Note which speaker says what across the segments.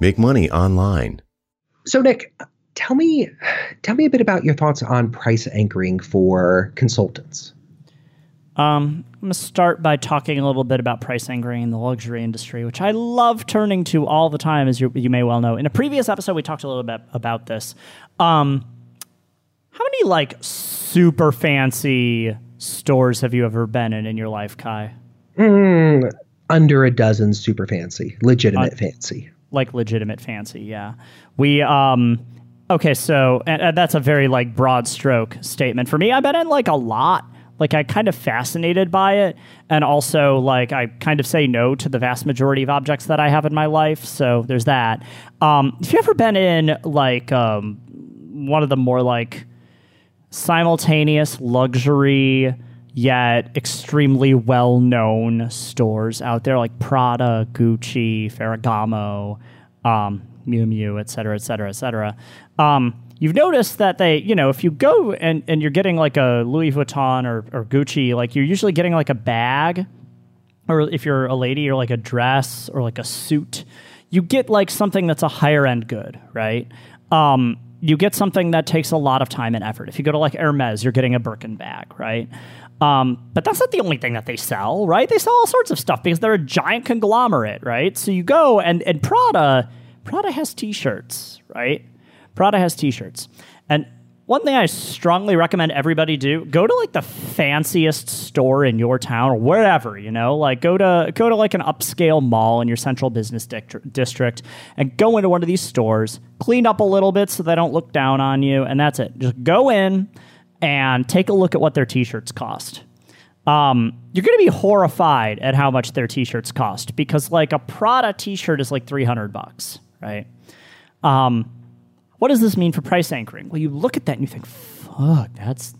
Speaker 1: Make money online.
Speaker 2: So, Nick, tell me, tell me a bit about your thoughts on price anchoring for consultants.
Speaker 3: Um, I'm going to start by talking a little bit about price anchoring in the luxury industry, which I love turning to all the time, as you, you may well know. In a previous episode, we talked a little bit about this. Um, how many like super fancy stores have you ever been in in your life, Kai?
Speaker 2: Mm, under a dozen super fancy, legitimate uh, fancy.
Speaker 3: Like legitimate fancy, yeah. We um okay, so and, and that's a very like broad stroke statement. For me, I've been in like a lot like I kind of fascinated by it, and also like I kind of say no to the vast majority of objects that I have in my life. So there's that. Um, if you ever been in like um, one of the more like simultaneous luxury yet extremely well known stores out there like Prada, Gucci, Ferragamo, um, Miu Miu, et cetera, et cetera, et cetera. Um, you've noticed that they, you know, if you go and, and you're getting like a Louis Vuitton or, or Gucci, like you're usually getting like a bag, or if you're a lady, or like a dress or like a suit. You get like something that's a higher end good, right? Um, you get something that takes a lot of time and effort. If you go to like Hermes, you're getting a Birkin bag, right? Um, but that's not the only thing that they sell, right? They sell all sorts of stuff because they're a giant conglomerate, right? So you go and and Prada, Prada has T-shirts, right? Prada has t-shirts. One thing I strongly recommend everybody do, go to like the fanciest store in your town or wherever, you know, like go to go to like an upscale mall in your central business district and go into one of these stores, clean up a little bit so they don't look down on you, and that's it. Just go in and take a look at what their t-shirts cost. Um, you're going to be horrified at how much their t-shirts cost because like a Prada t-shirt is like 300 bucks, right? Um, what does this mean for price anchoring? Well, you look at that and you think, fuck, that's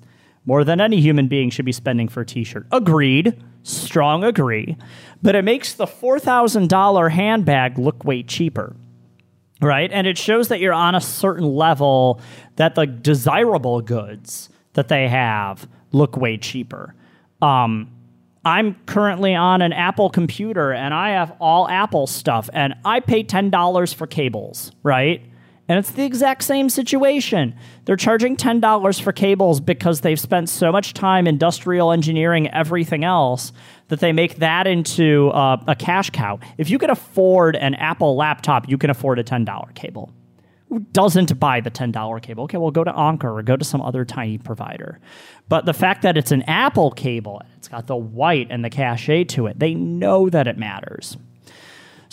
Speaker 3: more than any human being should be spending for a t shirt. Agreed. Strong agree. But it makes the $4,000 handbag look way cheaper. Right? And it shows that you're on a certain level that the desirable goods that they have look way cheaper. Um, I'm currently on an Apple computer and I have all Apple stuff and I pay $10 for cables, right? And it's the exact same situation. They're charging $10 for cables because they've spent so much time industrial engineering everything else that they make that into uh, a cash cow. If you can afford an Apple laptop, you can afford a $10 cable. Who doesn't buy the $10 cable? Okay, well, go to Anker or go to some other tiny provider. But the fact that it's an Apple cable, it's got the white and the cachet to it, they know that it matters.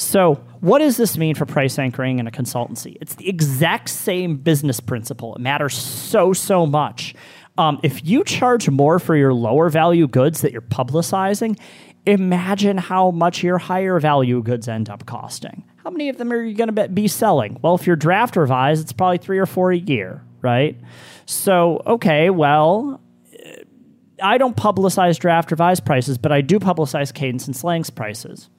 Speaker 3: So, what does this mean for price anchoring in a consultancy? It's the exact same business principle. It matters so, so much. Um, if you charge more for your lower value goods that you're publicizing, imagine how much your higher value goods end up costing. How many of them are you going to be selling? Well, if you're draft revised, it's probably three or four a year, right? So, okay, well, I don't publicize draft revised prices, but I do publicize cadence and slangs prices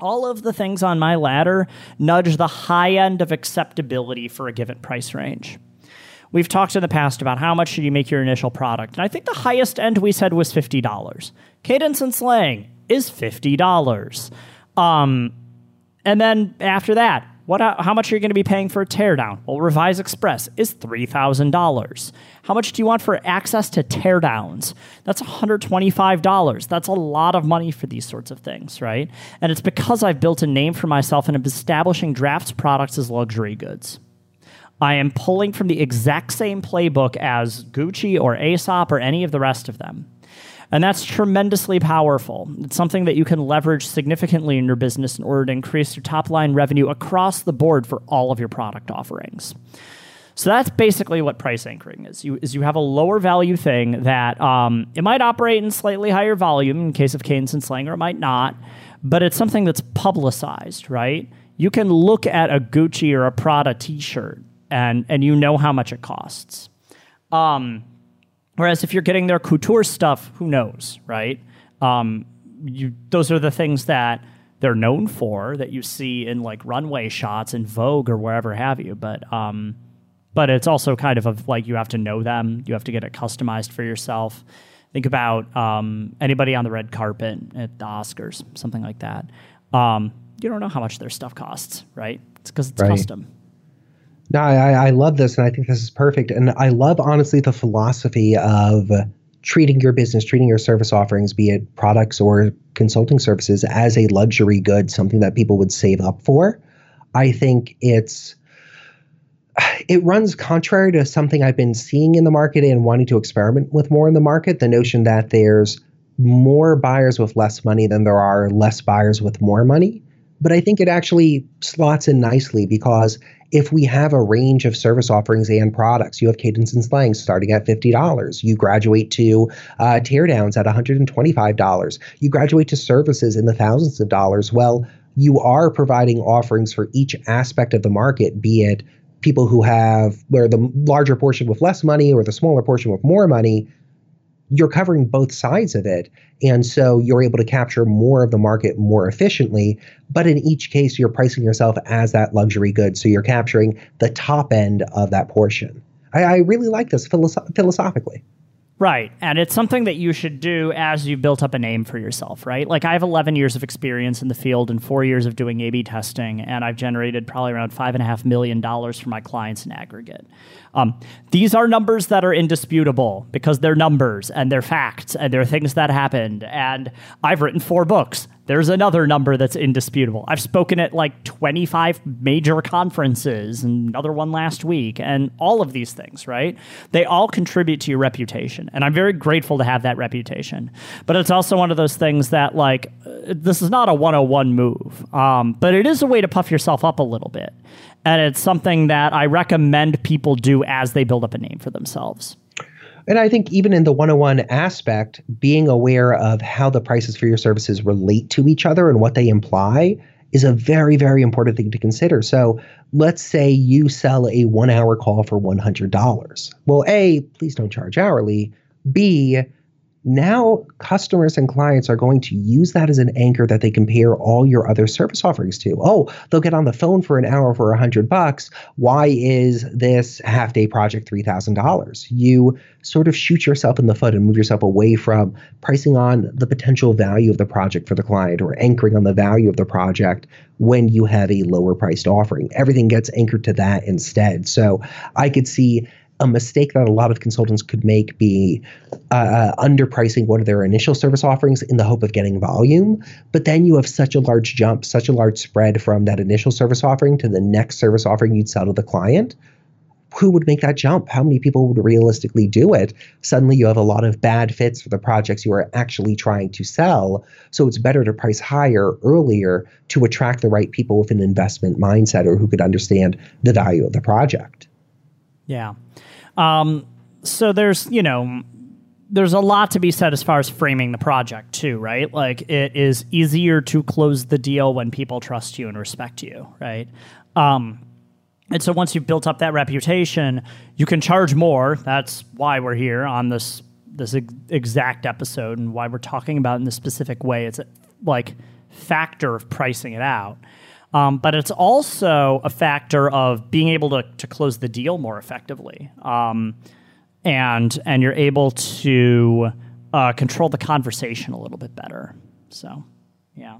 Speaker 3: all of the things on my ladder nudge the high end of acceptability for a given price range. We've talked in the past about how much should you make your initial product, and I think the highest end we said was fifty dollars. Cadence and slang is fifty dollars, um, and then after that, what? Uh, how much are you going to be paying for a teardown? Well, Revise Express is three thousand dollars. How much do you want for access to teardowns? That's one hundred twenty-five dollars. That's a lot of money for these sorts of things, right? And it's because I've built a name for myself and am establishing drafts products as luxury goods. I am pulling from the exact same playbook as Gucci or Aesop or any of the rest of them. And that's tremendously powerful. It's something that you can leverage significantly in your business in order to increase your top line revenue across the board for all of your product offerings. So that's basically what price anchoring is. You is you have a lower value thing that um, it might operate in slightly higher volume in case of cadence and slang, or it might not, but it's something that's publicized, right? You can look at a Gucci or a Prada T-shirt and and you know how much it costs. Um, Whereas if you're getting their couture stuff, who knows, right? Um, you, those are the things that they're known for that you see in like runway shots in Vogue or wherever have you. But um, but it's also kind of like you have to know them. You have to get it customized for yourself. Think about um, anybody on the red carpet at the Oscars, something like that. Um, you don't know how much their stuff costs, right? It's because it's
Speaker 2: Right.
Speaker 3: custom.
Speaker 2: No, I, I love this, and I think this is perfect. And I love, honestly, the philosophy of treating your business, treating your service offerings, be it products or consulting services, as a luxury good, something that people would save up for. I think it's it runs contrary to something I've been seeing in the market and wanting to experiment with more in the market. The notion that there's more buyers with less money than there are less buyers with more money. But I think it actually slots in nicely because if we have a range of service offerings and products, you have Cadence and Slang starting at $50. You graduate to uh, teardowns at $125. You graduate to services in the thousands of dollars. Well, you are providing offerings for each aspect of the market, be it people who have where the larger portion with less money or the smaller portion with more money you're covering both sides of it and so you're able to capture more of the market more efficiently. But in each case you're pricing yourself as that luxury good so you're capturing the top end of that portion. I, I really like this philosoph- philosophically
Speaker 3: Right. And it's something that you should do as you've built up a name for yourself, right? Like I have 11 years of experience in the field and four years of doing A B testing, and I've generated probably around $5.5 million for my clients in aggregate. Um, these are numbers that are indisputable because they're numbers and they're facts and they're things that happened. And I've written four books. There's another number that's indisputable. I've spoken at like 25 major conferences, and another one last week, and all of these things, right? They all contribute to your reputation. And I'm very grateful to have that reputation. But it's also one of those things that, like, this is not a 101 move, um, but it is a way to puff yourself up a little bit. And it's something that I recommend people do as they build up a name for themselves.
Speaker 2: And I think even in the 101 aspect, being aware of how the prices for your services relate to each other and what they imply is a very, very important thing to consider. So let's say you sell a one hour call for $100. Well, A, please don't charge hourly. B, now customers and clients are going to use that as an anchor that they compare all your other service offerings to. Oh, they'll get on the phone for an hour for a hundred bucks. Why is this half day project three thousand dollars? You sort of shoot yourself in the foot and move yourself away from pricing on the potential value of the project for the client or anchoring on the value of the project when you have a lower priced offering. Everything gets anchored to that instead. So I could see a mistake that a lot of consultants could make be uh, underpricing one of their initial service offerings in the hope of getting volume. But then you have such a large jump, such a large spread from that initial service offering to the next service offering you'd sell to the client. Who would make that jump? How many people would realistically do it? Suddenly, you have a lot of bad fits for the projects you are actually trying to sell. So, it's better to price higher earlier to attract the right people with an investment mindset or who could understand the value of the project.
Speaker 3: Yeah. Um, so there's, you know, there's a lot to be said as far as framing the project too, right? Like it is easier to close the deal when people trust you and respect you, right? Um, and so once you've built up that reputation, you can charge more. That's why we're here on this this ex- exact episode and why we're talking about in this specific way. It's a, like factor of pricing it out. Um, but it's also a factor of being able to, to close the deal more effectively. Um, and and you're able to uh, control the conversation a little bit better. So, yeah.